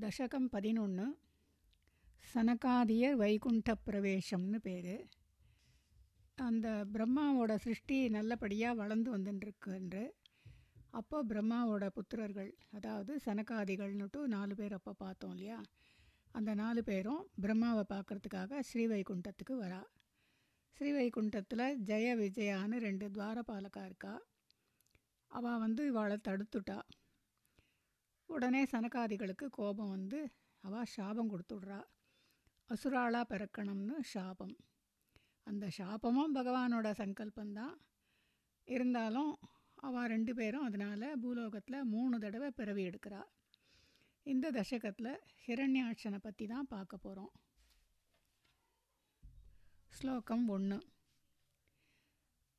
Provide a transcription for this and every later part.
தசகம் பதினொன்று சனகாதியர் வைகுண்ட பிரவேசம்னு பேர். அந்த பிரம்மாவோட சிருஷ்டி நல்லபடியாக வளர்ந்து வந்துட்டுருக்குன்று அப்போ பிரம்மாவோட புத்திரர்கள் அதாவது சனகாதிகள்னுட்டு நாலு பேர் அப்போ பார்த்தோம் இல்லையா? அந்த நாலு பேரும் பிரம்மாவை பார்க்குறதுக்காக ஸ்ரீவைகுண்டத்துக்கு வரா. ஸ்ரீவைகுண்டத்தில் ஜெய விஜயான்னு ரெண்டு துவாரபாலக்கா இருக்கா. அவள் வந்து இவாளை தடுத்துட்டா. உடனே சனகாதிகளுக்கு கோபம் வந்து அவள் சாபம் கொடுத்துட்றா அசுராளாக பிறக்கணும்னு சாபம் அந்த சாபமும் பகவானோட சங்கல்பந்தான் இருந்தாலும் அவள் ரெண்டு பேரும் அதனால் பூலோகத்தில் மூணு தடவை பிறவி எடுக்கிறா இந்த தசகத்தில் ஹிரண்யாட்சனை பற்றி தான் பார்க்க போகிறோம் ஸ்லோகம் ஒன்று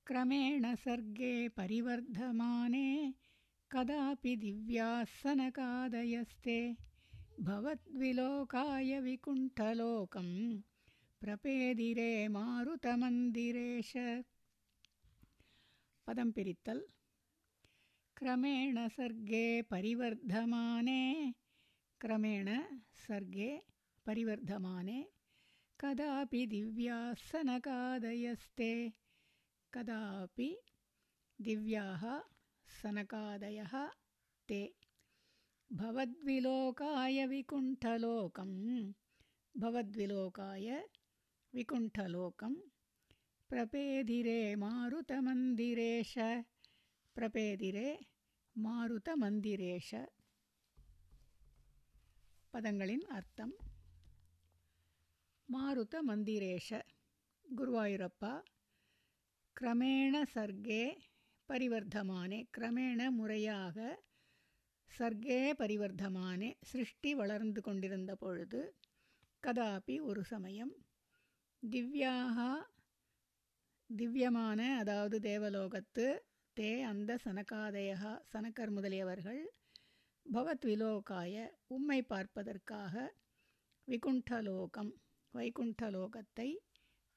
क्रमेण सर्गे परिवर्धमाने कदापि दिव्यासनकादयस्ते भवद्विलोकाय विकुण्ठलोकं प्रपेदिरे मारुतमन्दिरेश। पदं पिरित्तल्। क्रमेण सर्गे परिवर्धमाने क्रमेण सर्गे परिवर्धमाने कदापि दिव्यासनकादयस्ते कदापि दिव्याः सनकादयः ते। भवद्विलोकाय विकुण्ठलोकं भवद्विलोकाय विकुण्ठलोकं प्रपेदिरे मारुतमन्दिरेश। प्रपेधिरे मारुतमन्दिरेष पदङ्गलिन् अर्थं मारुतमन्दिरेश गुरुवायुरप्पा क्रमेण सर्गे பரிவர்த்தமானே. கிரமேண முறையாக சர்க்கே பரிவர்த்தமானே சிருஷ்டி வளர்ந்து கொண்டிருந்த பொழுது கதாபி ஒரு சமயம் திவ்யாக திவ்யமான அதாவது தேவலோகத்து தே அந்த சனகாதயா சனக்கர் முதலியவர்கள் பவத் விலோகாய உம்மை பார்ப்பதற்காக விகுண்டலோகம் வைகுண்டலோகத்தை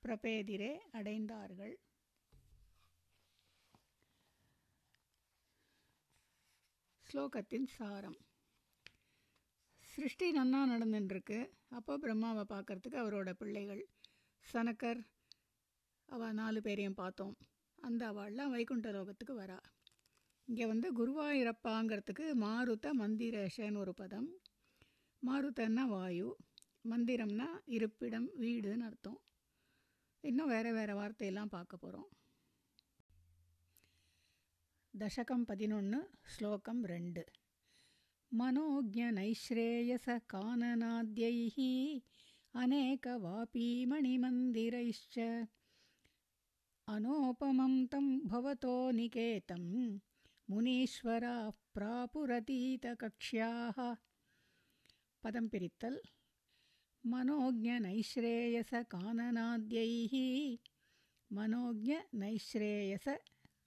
பிரபேதிரே அடைந்தார்கள். ஸ்லோகத்தின் சாரம். சிருஷ்டி நன்னா நடந்துட்டுருக்கு அப்போ பிரம்மாவை பார்க்குறதுக்கு அவரோட பிள்ளைகள் சனக்கர் அவள் நாலு பேரையும் பார்த்தோம். அந்த அவள்லாம் வைகுண்ட லோகத்துக்கு வரா. இங்கே வந்து குருவாயிரப்பாங்கிறதுக்கு மாருத மந்திரேஷன்னு ஒரு பதம். மாருத்தன்னா வாயு மந்திரம்னா இருப்பிடம் வீடுன்னு அர்த்தம். இன்னும் வேறு வேறு வார்த்தையெல்லாம் பார்க்க போகிறோம் दशकं पदिनोन् श्लोकं रेण्ड्। मनोज्ञनैःश्रेयसकाननाद्यैः अनेकवापीमणिमन्दिरैश्च अनोपमं तं भवतो निकेतं मुनीश्वराः प्रापुरतीतकक्ष्याः। पदं पदंपिरित्तल् मनोज्ञनैःश्रेयसकाननाद्यैः मनोज्ञनैश्रेयस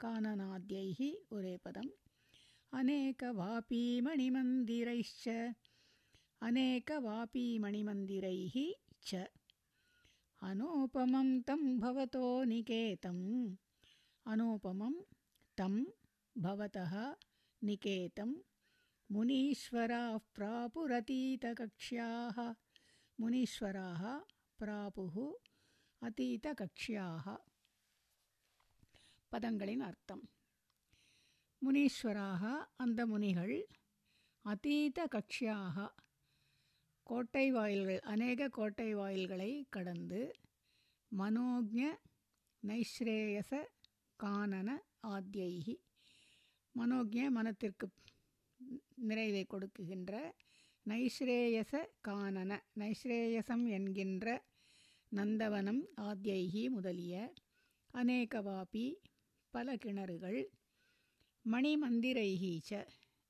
काननाद्यैः उरेपदम् अनेकवापीमणिमन्दिरैश्च अनेकवापीमणिमन्दिरैः च अनूपमं तं भवतो निकेतम् अनूपमं तं भवतः निकेतं मुनीश्वराः प्रापुरतीतकक्ष्याः मुनीश्वराः प्रापुः अतीतकक्ष्याः பதங்களின் அர்த்தம். முனீஸ்வராக அந்த முனிகள் அதீத கட்சியாக கோட்டை வாயில்கள் அநேக கோட்டை வாயில்களை கடந்து மனோஜ நைஸ்ரேயச கானன ஆத்தியைகி மனோஜ மனத்திற்கு நிறைவை கொடுக்குகின்ற நைஸ்ரேயச கானன நைஸ்ரேயசம் என்கின்ற நந்தவனம் ஆத்தியைகி முதலிய அநேகவாபி பல கிணறுகள் மணிமந்திரைகீச்ச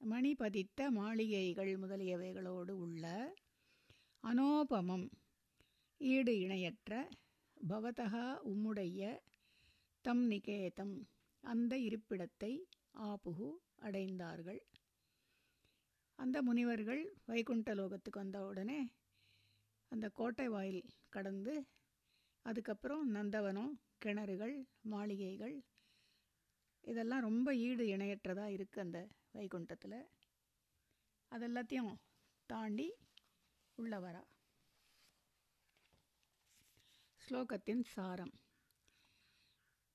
மணி பதித்த மாளிகைகள் முதலியவைகளோடு உள்ள அனோபமம் ஈடு இணையற்ற பவதகா உம்முடைய தம் நிகேதம் அந்த இருப்பிடத்தை ஆப்புகு அடைந்தார்கள். அந்த முனிவர்கள் வைகுண்ட லோகத்துக்கு வந்த உடனே அந்த கோட்டை வாயில் கடந்து அதுக்கப்புறம் நந்தவனம் கிணறுகள் மாளிகைகள் இதெல்லாம் ரொம்ப ஈடு இணையற்றதாக இருக்குது அந்த வைகுண்டத்தில். அதெல்லாத்தையும் தாண்டி உள்ளவரா ஸ்லோகத்தின் சாரம்.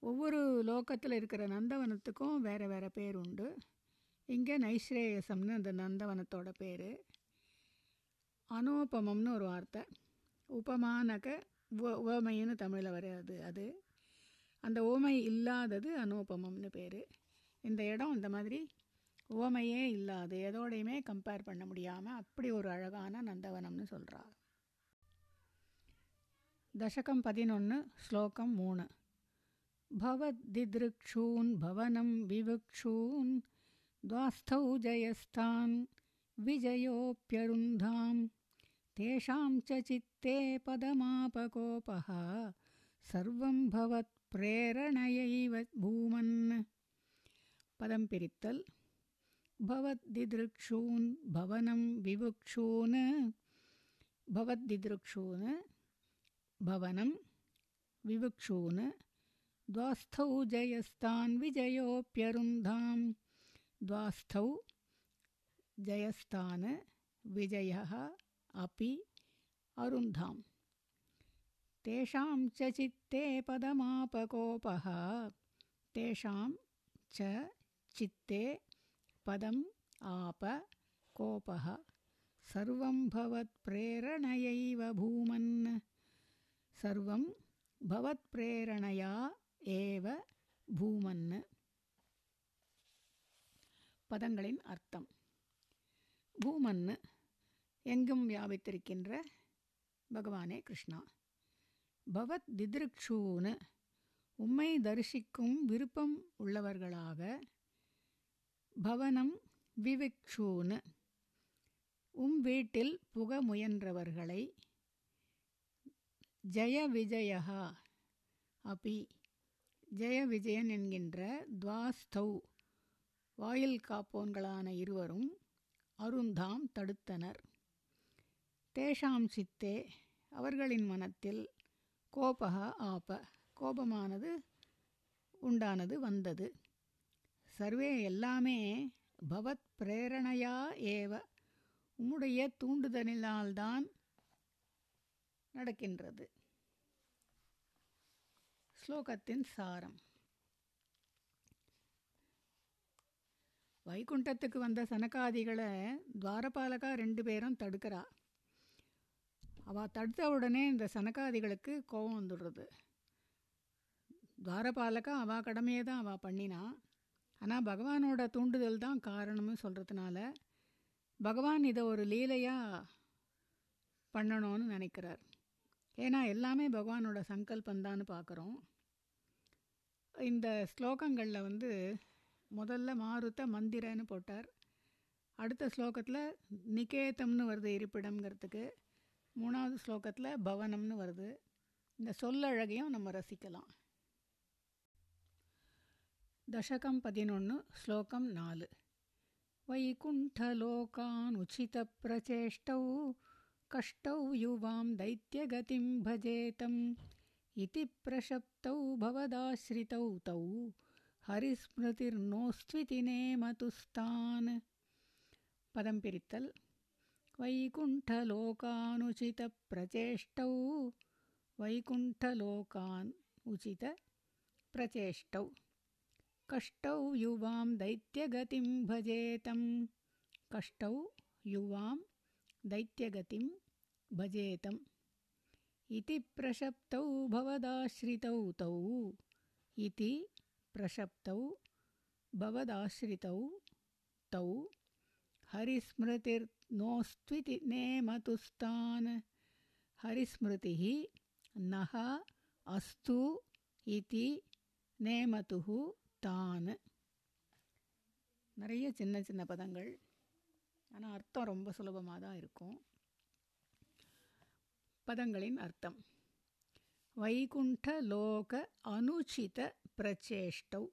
ஒவ்வொரு லோகத்தில் இருக்கிற நந்தவனத்துக்கும் வேறு வேறு பேர் உண்டு. இங்கே நைஸ்ரேயசம்னு அந்த நந்தவனத்தோட பேர். அனோபமம்னு ஒரு வார்த்தை. உபமானக உவ உவமைன்னு தமிழில் வராது அது. அந்த ஓமை இல்லாதது அனுபமம்னு பேர். இந்த இடம் இந்த மாதிரி ஓமையே இல்லாது எதோடையுமே கம்பேர் பண்ண முடியாமல் அப்படி ஒரு அழகான நந்தவனம்னு சொல்கிறார் தசகம் பதினொன்று ஸ்லோகம் மூணு. பவத்திதிருக்ஷூன் பவனம் விவக்ஷூன் துவாஸ்தௌ ஜயஸ்தான் விஜயோப்பியருந்தாம் தேஷாம் ச சித்தே பதமாபகோபா சர்வம் பவத் भवत्प्रेरणयैव भूमन्। पदं पिरित्तल्। भवद्दिदृक्षून् भवनं विवक्षून्। भवद्दिदृक्षून् भवनं विवक्षून्। द्वास्थौ जयस्तान् विजयोऽप्यरुन्धां द्वास्थौ जयस्तान् विजयः अपि अरुन्धां तेषां च चित्ते पदमापकोपः तेषां च चित्ते पदम् आप कोपः सर्वं भवत्प्रेरणयैव भूमन् सर्वं भवत्प्रेरणया ஏவ பூமன் பதங்களின் அர்த்தம் பூமன் எங்கும் வியாபித்திருக்கின்ற பகவானே கிருஷ்ணா பவத் திதிருக்ஷூன்னு உம்மை தரிசிக்கும் விருப்பம் உள்ளவர்களாக பவனம் விவிக்ஷூன்னு உம் வீட்டில் புக முயன்றவர்களை ஜெய விஜயா அபி. ஜெய விஜயன் என்கின்ற துவாஸ்தௌ. வாயில் காப்போன்களான இருவரும் அருந்தாம் தடுத்தனர். தேஷாம் சித்தே அவர்களின் மனத்தில் கோபக ஆப. கோபமானது உண்டானது வந்தது. சர்வே எல்லாமே பவத் பிரேரணையா ஏவ. உம்முடைய தூண்டுதலினால்தான் நடக்கின்றது. ஸ்லோகத்தின் சாரம். வைகுண்டத்துக்கு வந்த சனகாதிகளை துவாரபாலகா ரெண்டு பேரும் தடுக்கிறா. அவள் தடுத்த உடனே இந்த சனகாதிகளுக்கு கோபம் வந்துடுறது. துவாரபாலகா அவள் கடமையை தான் அவள் பண்ணினா. ஆனால் பகவானோட தூண்டுதல் தான் காரணம்னு சொல்கிறதுனால பகவான் இதை ஒரு லீலையாக பண்ணணும்னு நினைக்கிறார். ஏன்னா எல்லாமே பகவானோட சங்கல்பந்தான்னு பார்க்குறோம். இந்த ஸ்லோகங்களில் வந்து முதல்ல மாருத்த மந்திரன்னு போட்டார். அடுத்த ஸ்லோகத்தில் நிகேதம்னு வருது இருப்பிடம்ங்கிறதுக்கு. மூணாவது ஸ்லோகத்தில் பவனம்னு வருது. இந்த சொல்லழகையும் நம்ம ரசிக்கலாம். தசகம் பதினொன்று ஸ்லோகம் நாலு. வைகுண்டலோகான் உச்சித பிரச்சேஷ்டௌ கஷ்டௌ யுவாம் தைத்தியகதிம் பஜேதம். இதி பிரசப்தௌ பவதாஸ்ரிதௌ தௌ ஹரிஸ்மிருதிர்னோஸ்விதினேமதுஸ்தான் பதம் பிரித்தல் वैकुण्ठलोकानुचितप्रचेष्टौ। वैकुण्ठलोकान् उचितप्रचेष्टौ कष्टौ युवां दैत्यगतिं भजेतं कष्टौ युवां दैत्यगतिं भजेतम् इति प्रशप्तौ भवदाश्रितौ तौ। इति प्रशप्तौ भवदाश्रितौ तौ हरिस्मृतिर्नोस्त्विति नेमतुस्तान् हरिस्मृतिः नः अस्तु इति நேமதுஹு தான் நிறைய சின்ன சின்ன பதங்கள் ஆனால் அர்த்தம் ரொம்ப சுலபமாக தான் இருக்கும் பதங்களின் அர்த்தம் வைகுண்ட லோக அனுச்சித பிரச்சேஷ்டௌ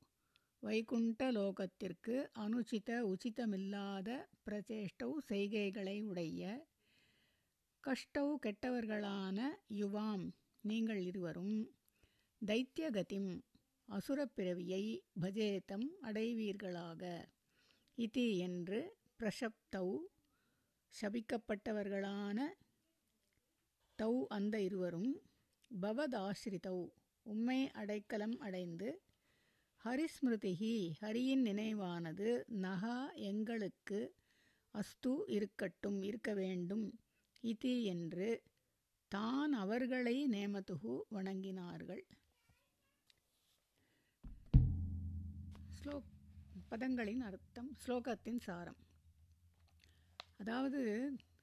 வைகுண்ட லோகத்திற்கு அனுச்சித உச்சிதமில்லாத பிரச்சேஷ்டௌ செய்கைகளை உடைய கஷ்டௌ கெட்டவர்களான யுவாம் நீங்கள் இருவரும் தைத்தியகதிம் அசுரப்பிறவியை பஜேதம் அடைவீர்களாக. இது என்று பிரசப்தௌ சபிக்கப்பட்டவர்களான தௌ அந்த இருவரும் பவதாஸ்ரிதௌ உம்மை அடைக்கலம் அடைந்து ஹரிஸ்மிருதிஹி ஹரியின் நினைவானது நகா எங்களுக்கு அஸ்து இருக்கட்டும் இருக்க வேண்டும். இது என்று தான் அவர்களை நேமத்துகு வணங்கினார்கள். ஸ்லோக் பதங்களின் அர்த்தம் ஸ்லோகத்தின் சாரம். அதாவது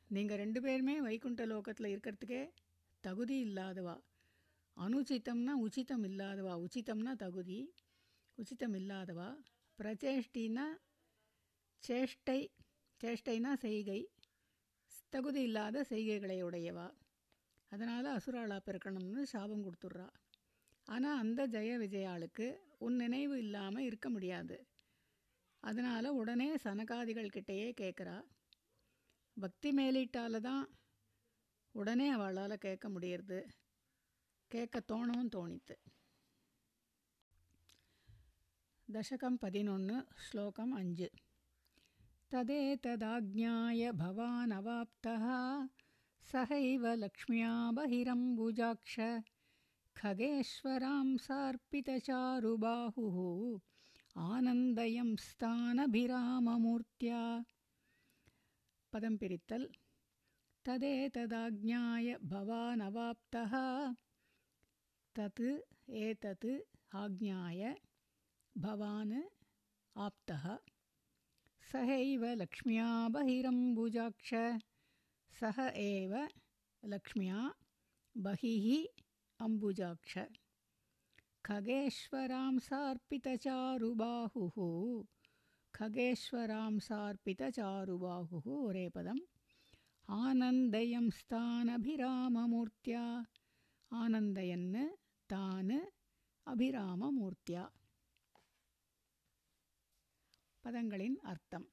நீங்கள் ரெண்டு பேருமே வைகுண்ட லோகத்தில் இருக்கிறதுக்கே தகுதி இல்லாதவா? அனுச்சித்தம்னா உச்சிதம் இல்லாதவா? உச்சிதம்னா தகுதி. உச்சிதம் இல்லாதவா பிரச்சேஷ்டினா சேஷ்டை சேஷ்டைனா செய்கை தகுதி இல்லாத செய்கைகளை உடையவா அதனால் அசுராளா பிறக்கணும்னு சாபம் கொடுத்துட்றா ஆனால் அந்த ஜெய விஜயாளுக்கு உன் நினைவு இல்லாமல் இருக்க முடியாது அதனால் உடனே சனகாதிகள் கிட்டேயே கேட்குறா பக்தி மேலிட்டால் தான் உடனே அவளால் கேட்க முடியறது கேட்க தோணவும் தோணித்து दशकं पदिनोन् श्लोकम् अञ्ज्। तदेतदाज्ञाय भवानवाप्तः सहैव लक्ष्म्या बहिरम्बुजाक्ष खगेश्वरां सर्पितचारुबाहुः आनन्दयं स्थानभिराममूर्त्या। पदं पिरित्तल्। तदेतदाज्ञाय भवानवाप्तः तत् एतत् आज्ञाय भवान् आप्तः। सहैव लक्ष्म्या बहिरम्बुजाक्ष। सह एव लक्ष्म्या बहिः अम्बुजाक्ष। खगेश्वरां सार्पितचारुबाहुः खगेश्वरां सार्पितचारुबाहुः ओरेपदम् आनन्दयं स्तानभिराममूर्त्या आनन्दयन् तान् अभिराममूर्त्या। பதங்களின் அர்த்தம்.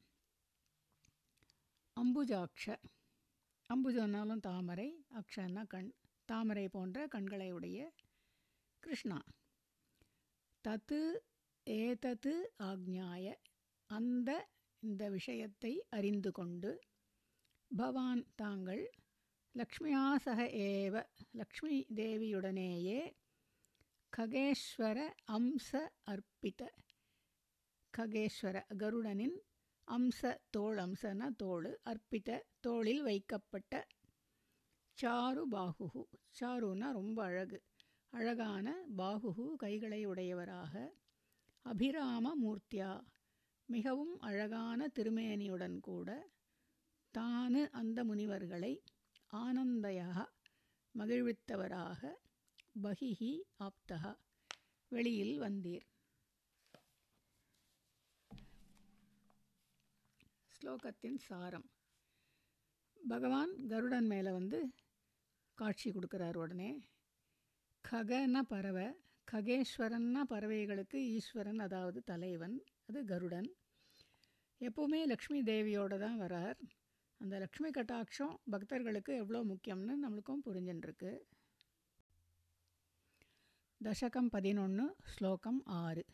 அம்புஜாக்ஷ. அம்புஜன்னாலும் தாமரை அக்ஷன்னா கண் தாமரை போன்ற கண்களை உடைய கிருஷ்ணா. தத்து ஏதத்து ஆக்ஞாய. அந்த இந்த விஷயத்தை அறிந்து கொண்டு பவான் தாங்கள் லக்ஷ்மியாசக ஏவ லக்ஷ்மி தேவியுடனேயே ககேஸ்வர அம்ச அர்ப்பித்த ககேஸ்வர கருடனின் அம்ச தோள் அம்சன தோள் அர்ப்பித்த தோளில் வைக்கப்பட்ட சாரு பாகுகு சாருன்னா ரொம்ப அழகு. அழகான பாகுகு கைகளை உடையவராக. அபிராம மூர்த்தியா. மிகவும் அழகான திருமேனியுடன் கூட தானு அந்த முனிவர்களை ஆனந்தையாக மகிழ்வித்தவராக பகிஹி ஆப்தகா வெளியில் வந்தீர். ஸ்லோகத்தின் சாரம். பகவான் கருடன் மேலே வந்து காட்சி கொடுக்குறார் உடனே. ககன பறவை ககேஸ்வரன்னா பறவைகளுக்கு ஈஸ்வரன் அதாவது தலைவன் அது கருடன். எப்போவுமே லக்ஷ்மி தேவியோடு தான் வரார். அந்த லக்ஷ்மி கட்டாட்சம் பக்தர்களுக்கு எவ்வளோ முக்கியம்னு நம்மளுக்கும் புரிஞ்சுட்டுருக்கு தசகம் பதினொன்று ஸ்லோகம் ஆறு.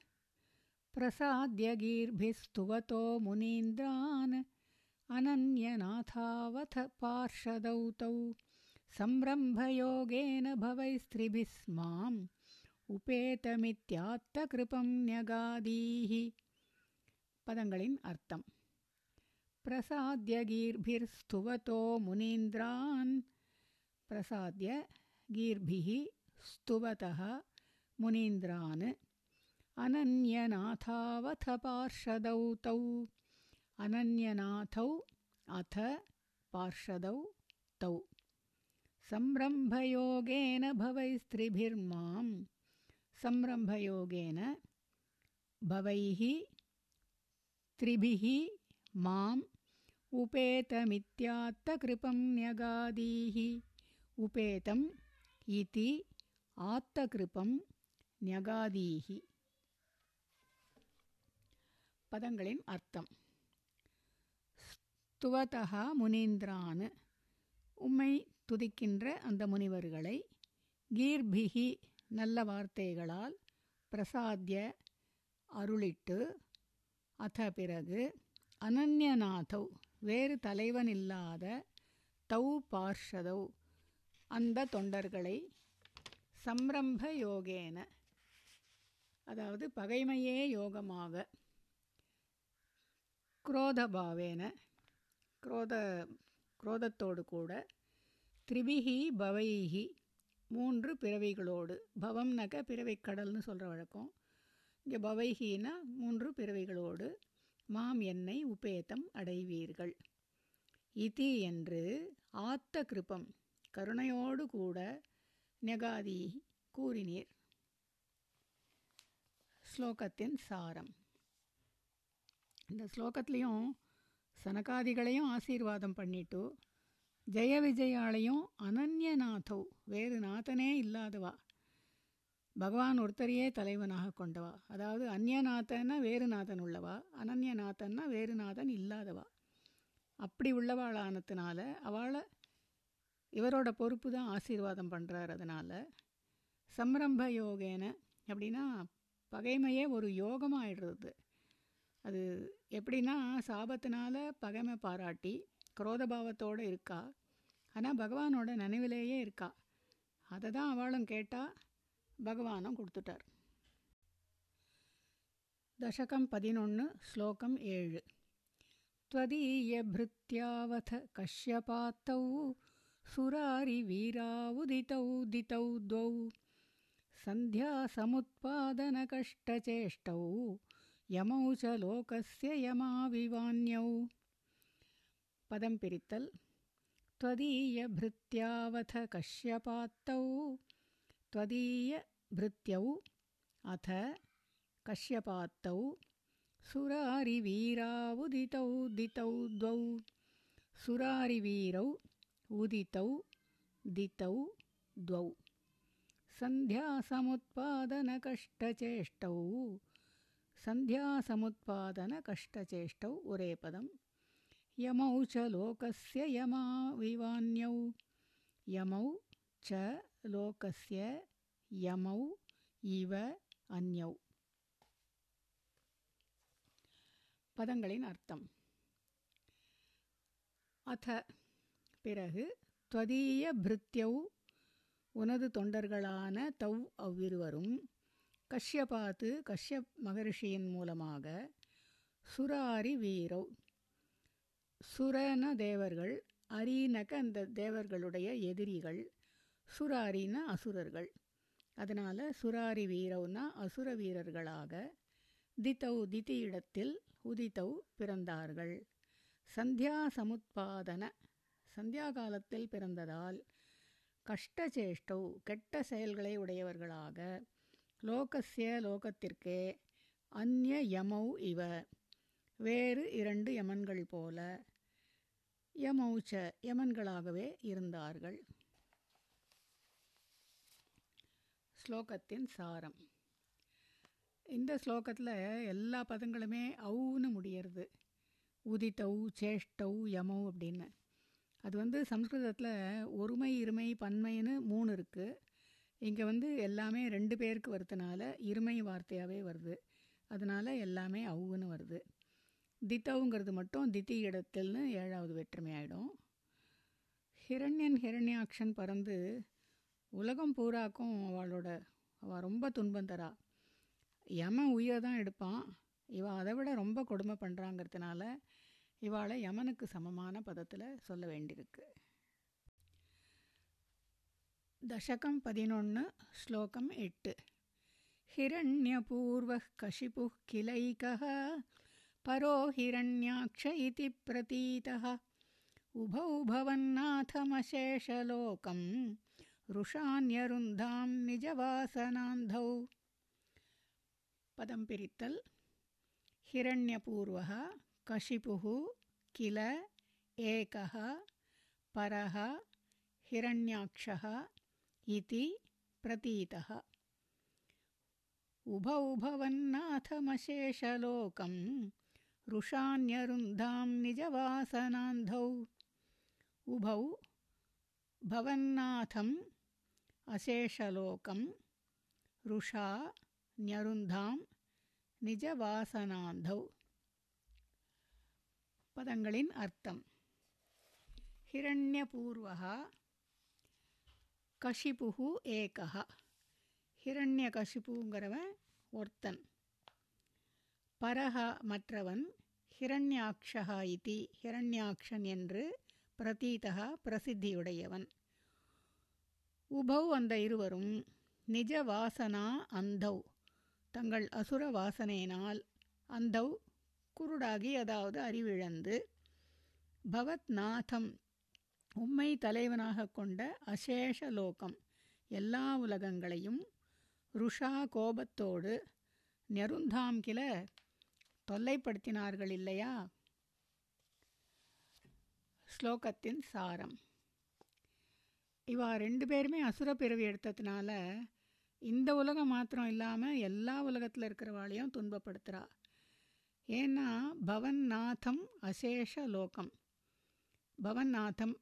प्रसाद्यगीर्भिर्स्तुवतो मुनीन्द्रान् अनन्यनाथावथ पार्षदौ तौ संरम्भयोगेन भवैस्त्रिभिः माम् उपेतमित्यात्तकृपं न्यगादीः। पदङ्गलिन् अर्थं प्रसाद्यगीर्भिर्स्तुवतो मुनीन्द्रान् प्रसाद्यगीर्भिः स्तुवतः मुनीन्द्रान् अनन्यनाथावथ पार्षदौ तौ। अनन्यनाथौ अथ पार्षदौ तौ। संरम्भयोगेन भवैस्त्रिभिर्मां संरम्भयोगेन भवैः त्रिभिः माम् उपेतमित्यात्तकृपं न्यगादीः। उपेतम् इति आत्तकृपं न्यगादीः பதங்களின் அர்த்தம். ஸ்துவதா முனீந்திரான். உம்மை துதிக்கின்ற அந்த முனிவர்களை கீர்பிகி நல்ல வார்த்தைகளால் பிரசாத்திய அருளிட்டு அத பிறகு அனன்யநாதௌ வேறு தலைவனில்லாத தௌ பார்ஷதௌ அந்த தொண்டர்களை சம்ரம்ப யோகேன அதாவது பகைமையே யோகமாக குரோதபாவேன குரோத குரோதத்தோடு கூட திரிபிகி பவைஹி மூன்று பிறவிகளோடு. பவம்னாக்க பிறவிக்கடல்னு சொல்கிற வழக்கம். இங்கே பவைஹினா மூன்று பிறவிகளோடு மாம் என்னை உபேதம் அடைவீர்கள். இதி என்று ஆத்த கிருப்பம் கருணையோடு கூட நெகாதி கூறினீர். ஸ்லோகத்தின் சாரம். இந்த ஸ்லோகத்துலேயும் சனகாதிகளையும் ஆசீர்வாதம் பண்ணிட்டு ஜெய விஜயாலையும் அனன்யநாதௌ வேறு நாதனே இல்லாதவா? பகவான் ஒருத்தரையே தலைவனாக கொண்டவா? அதாவது அந்நியநாதன்னா வேறு நாதன் உள்ளவா? அனன்யநாதன்னா வேறு நாதன் இல்லாதவா? அப்படி உள்ளவாளானதுனால அவளை இவரோட பொறுப்பு தான் ஆசீர்வாதம் பண்ணுறார் அதனால் சம்ரம்ப யோகேன அப்படின்னா பகைமையே ஒரு யோகமாகிடுறது அது எப்படின்னா சாபத்தினால பகைமை பாராட்டி குரோதபாவத்தோடு இருக்கா ஆனால் பகவானோட நினைவிலேயே இருக்கா அதை தான் அவளும் கேட்டால் பகவானும் கொடுத்துட்டார் தசகம் பதினொன்று ஸ்லோகம் ஏழு त्वदीयभृत्यावथ कश्यपात्तौ सुरारिवीरावुदितौ दितौ द्वौ सन्ध्यासमुत्पादनकष्टचेष्टौ यमौ च लोकस्य यमाविवान्यौ पदं पिरित्तल्। त्वदीयभृत्यावथ कश्यपात्तौ। त्वदीयभृत्यौ अथ कश्यपात्तौ। सुरारिवीरावुदितौ दितौ द्वौ। सुरारिवीरौ उदितौ दितौ द्वौ। सन्ध्यासमुत्पादनकष्टचेष्टौ सन्ध्यासमुत्पादनकष्टचेष्टौ ஒரே பதம் यमौ च लोकस्य यमाविवान्यौ यमौ च लोकस्य यमौ इव अन्यौ பதங்களின் அர்த்தம் அத பிறகு துவதீய பிருத்யௌ உனது தொண்டர்களான தௌ அவ்விருவரும் கஷ்யபாத்து கஷ்யப் மகரிஷியின் மூலமாக சுராரி வீரவ் சுரன தேவர்கள் அரீனக அந்த தேவர்களுடைய எதிரிகள் சுராரின அசுரர்கள். அதனால் சுராரி வீரவ்னா அசுர வீரர்களாக தித்தௌ திதி இடத்தில் உதித்தௌ பிறந்தார்கள். சந்தியா சமுத்பாதன சந்தியா காலத்தில் பிறந்ததால் கஷ்டச்சேஷ்டௌ கெட்ட செயல்களை உடையவர்களாக லோகசிய லோகத்திற்கே அந்நிய யமௌ இவ. வேறு இரண்டு யமன்கள் போல யமௌச்ச யமன்களாகவே இருந்தார்கள். ஸ்லோகத்தின் சாரம். இந்த ஸ்லோகத்தில் எல்லா பதங்களுமே அவுன்னு முடியறது. உதித்தவு சேஷ்டௌ யமௌ அப்படின்னு. அது வந்து சம்ஸ்கிருதத்தில் ஒருமை இருமை பன்மைன்னு மூணு இருக்குது இங்கே வந்து எல்லாமே ரெண்டு பேருக்கு வரதுனால இருமை வார்த்தையாகவே வருது. அதனால் எல்லாமே அவுன்னு வருது. தித்தவுங்கிறது மட்டும் தித்தி இடத்தில்னு ஏழாவது வெற்றுமை ஆகிடும் ஹிரண்யன் ஹிரண்யாக்ஷன் பறந்து உலகம் பூராக்கும் அவளோட அவள் ரொம்ப துன்பம் தரா யமன் உயிரை தான் எடுப்பான். இவள் அதை விட ரொம்ப கொடுமை பண்ணுறாங்கிறதுனால இவாளை யமனுக்கு சமமான பதத்தில் சொல்ல வேண்டியிருக்கு. दशकं पदिनोन् श्लोकम् एट्। हिरण्यपूर्वः कशिपुः किलैकः परो हिरण्याक्ष इति प्रतीतः। उभौ भवन्नाथमशेषलोकं रुषान्यरुन्धां निजवासनान्धौ। पदं पिरित्तल्। हिरण्यपूर्वः कशिपुः किल एकः परः हिरण्याक्षः इति प्रतीतः। उभौ भवन्नाथमशेषलोकं रुषान्यरुन्धां निजवासनान्धौ। उभौ भवन्नाथम् अशेषलोकं रुषा न्यरुन्धां निजवासनान्धौ। पदङ्गलिन् अर्थम् हिरण्यपूर्वः கஷிபுகு ஏகா ஹிரண்ய கஷிபுங்கிறவன் ஒருத்தன். பரஹ மற்றவன் ஹிரண்யாக்ஷா இதி ஹிரண்யாக்ஷன் என்று பிரதீதா பிரசித்தியுடையவன். உபௌ அந்த இருவரும் நிஜ வாசனா அந்தௌ. தங்கள் அசுர வாசனையினால் அந்தௌ குருடாகி அதாவது அறிவிழந்து பவத் நாதம் உம்மை தலைவனாக கொண்ட அசேஷ லோகம் எல்லா உலகங்களையும் ருஷா கோபத்தோடு நெருந்தாம் கில தொல்லைப்படுத்தினார்கள் இல்லையா? ஸ்லோகத்தின் சாரம். இவா ரெண்டு பேருமே அசுர பிறவி எடுத்ததுனால இந்த உலகம் மாத்திரம் இல்லாமல் எல்லா உலகத்தில் இருக்கிறவாளையும் துன்பப்படுத்துகிறா ஏன்னா பவன்நாதம் அசேஷ லோகம் பவன்நாதம்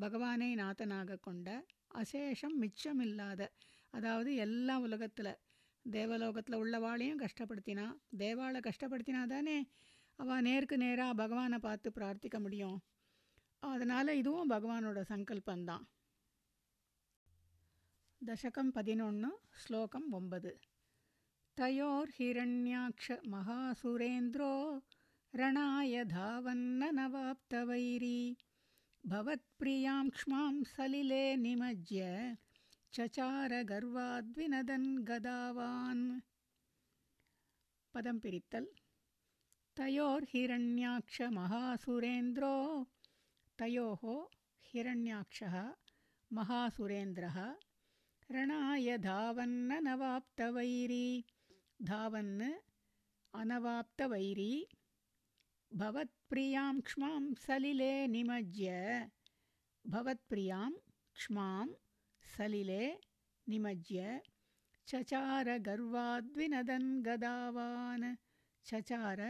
பகவானை நாதனாக கொண்ட அசேஷம் மிச்சமில்லாத அதாவது எல்லா உலகத்தில் தேவலோகத்தில் உள்ளவாளையும் கஷ்டப்படுத்தினா தேவாளை கஷ்டப்படுத்தினா தானே அவள் நேருக்கு நேராக பகவானை பார்த்து பிரார்த்திக்க முடியும். அதனால் இதுவும் பகவானோட சங்கல்பந்தான். தசகம் பதினொன்று ஸ்லோகம் ஒன்பது. தயோர் ஹிரண்யாக்ஷ மகாசுரேந்திரோ ரணாய தாவன்ன நவாப்தவைரி. भवत्प्रियां क्ष्मां सलिले निमज्य चचार गर्वाद्विनदन् गदावान्। पदं पिरित्तल्। तयोर्हिरण्याक्षमहासुरेन्द्रो। तयोः हिरण्याक्षः महासुरेन्द्रः। रणाय धावन्न नवाप्तवैरी। धावन् अनवाप्तवैरी भवत्प्रियां क्ष्मां सलिले निमज्य भवत्प्रियां क्ष्मां सलिले निमज्य चचार गर्वाद्विनदन् गदावान् चचार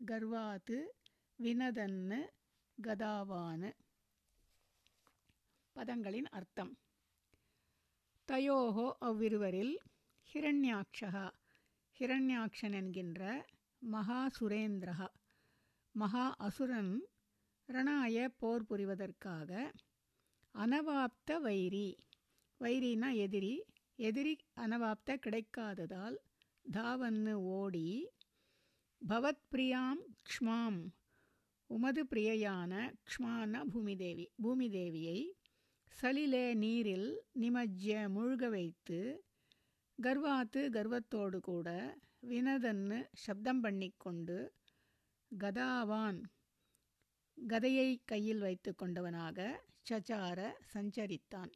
गर्वात् विनदन् கதாவான் பதங்களின் அர்த்தம் தயோகோ அவ்விருவரில் ஹிரண்யாட்சகா ஹிரண்யாக்ஷன் என்கின்ற மகா சுரேந்திரகா மகா அசுரன் ரணாய போர் புரிவதற்காக அனவாப்த வைரி. வைரினா எதிரி. எதிரி அனவாப்த கிடைக்காததால் தாவன்னு ஓடி பவத் பிரியாம் க்ஷ்மாம். உமது பிரியையான க்ஷ்மான பூமிதேவி பூமிதேவியை சலிலே நீரில் நிமஜ்ய முழுக வைத்து கர்வாத்து கர்வத்தோடு கூட வினதன்னு சப்தம் பண்ணிக்கொண்டு கதாவான் கதையை கையில் வைத்து கொண்டவனாக சச்சார சஞ்சரித்தான்.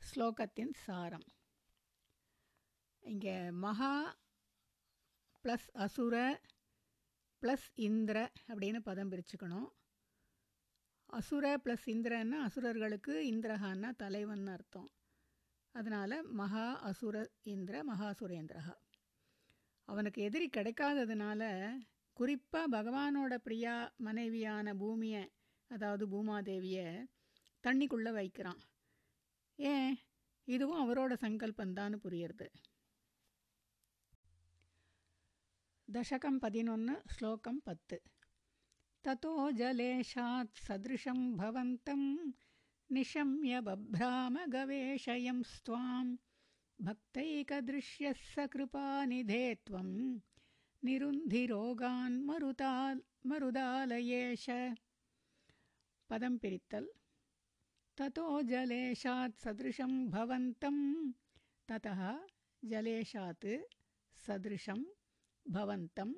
ஸ்லோகத்தின் சாரம். இங்கே மகா ப்ளஸ் அசுர ப்ளஸ் இந்திர அப்படின்னு பதம் பிரிச்சுக்கணும். அசுர ப்ளஸ் இந்திரன்னா அசுரர்களுக்கு இந்திரகான்னா தலைவன் அர்த்தம். அதனால் மகா அசுர இந்திர மகாசுரேந்திரகா அவனுக்கு எதிரி கிடைக்காததுனால குறிப்பாக பகவானோட பிரியா மனைவியான பூமியை அதாவது பூமாதேவியை தண்ணிக்குள்ளே வைக்கிறான். ஏன்? இதுவும் அவரோட சங்கல்பந்தான்னு புரியுறது. தசகம் பதினொன்று ஸ்லோகம் பத்து. தத்தோ ஜலேஷாத் சதிருஷம் பவந்தம் நிஷம்ய பப்ராம கவேஷயம் ஸ்வாம் भक्तैकदृश्यः सकृपानिधे त्वं निरुन्धिरोगान् मरुताल् मरुदालयेश। पदं पिरित्तल्। ततो जलेशात् सदृशं भवन्तं। ततः जलेशात् सदृशं भवन्तं।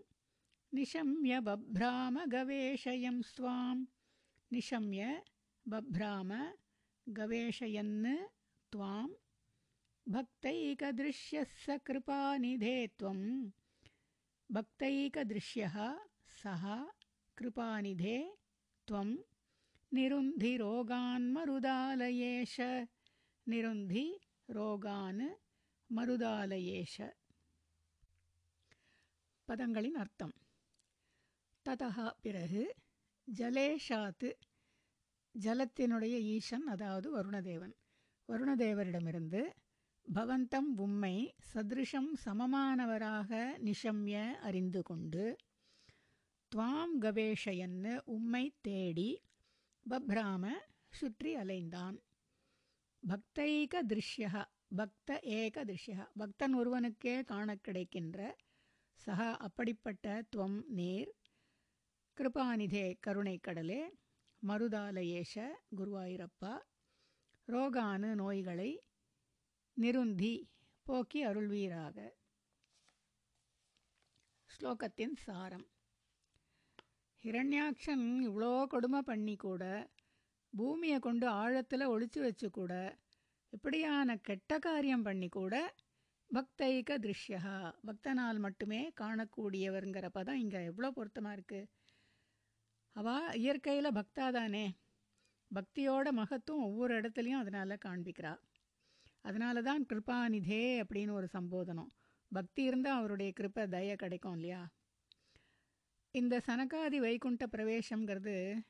निशम्य बभ्राम गवेशयं स्वां निशम्य बभ्राम गवेशयन् त्वां भक्तैकदृश्यः स कृपानिधे त्वं भक्तैकदृश्यः सः कृपानिधे त्वं निरुन्धि रोगान् मरुदालयेश निरुन्धि रोगान् मरुदालयेश பதங்களின் அர்த்தம் ததா பிறகு ஜலேஷாத்து ஜலத்தினுடைய ஈசன் அதாவது வருணதேவன் வருணதேவரிடமிருந்து பவந்தம் உம்மை சதிருஷம் சமமானவராக நிஷம்ய அறிந்து கொண்டு துவாம் கவேஷயன்னு உம்மை தேடி பப்ராம சுற்றி அலைந்தான். பக்தைக திருஷ்யா பக்த ஏக திருஷ்யா பக்தன் ஒருவனுக்கே காண கிடைக்கின்ற சகா அப்படிப்பட்ட துவம் நீர். கிருபாநிதே கருணைக்கடலே கடலே மருதாலயேஷ குருவாயிரப்பா. ரோகானு நோய்களை நிருந்தி போக்கி அருள்வீராக. ஸ்லோகத்தின் சாரம். ஹிரண்யாக்ஷன் இவ்வளோ கொடுமை பண்ணி கூட பூமியை கொண்டு ஆழத்தில் ஒழிச்சு வச்சு கூட இப்படியான கெட்ட காரியம் பண்ணி கூட பக்தைக திருஷ்யா பக்தனால் மட்டுமே காணக்கூடியவருங்கிற பதம் இங்கே எவ்வளோ பொருத்தமாக இருக்குது அவள் இயற்கையில் பக்தா தானே. பக்தியோட மகத்துவம் ஒவ்வொரு இடத்துலையும் அதனால் காண்பிக்கிறாள் அதனால தான் கிருபாநிதே அப்படின்னு ஒரு சம்போதனம். பக்தி இருந்தால் அவருடைய கிருப்பை தய கிடைக்கும் இல்லையா? இந்த சனகாதி வைகுண்ட பிரவேசம்ங்கிறது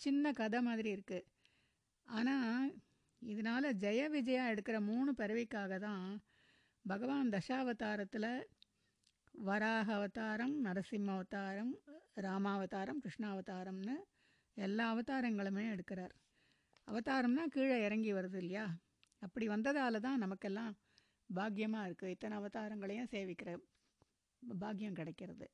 சின்ன கதை மாதிரி இருக்குது ஆனால் இதனால் ஜெய விஜயா எடுக்கிற மூணு பறவைக்காக தான் பகவான் தசாவதாரத்தில் வராக அவதாரம் நரசிம்ம அவதாரம் ராமாவதாரம் கிருஷ்ணாவதாரம்னு எல்லா அவதாரங்களுமே எடுக்கிறார். அவதாரம்னா கீழே இறங்கி வருது இல்லையா? அப்படி வந்ததால தான் நமக்கெல்லாம் பாக்கியமாக இருக்குது இத்தனை அவதாரங்களையும் சேவிக்கிற பாக்கியம் கிடைக்கிறது.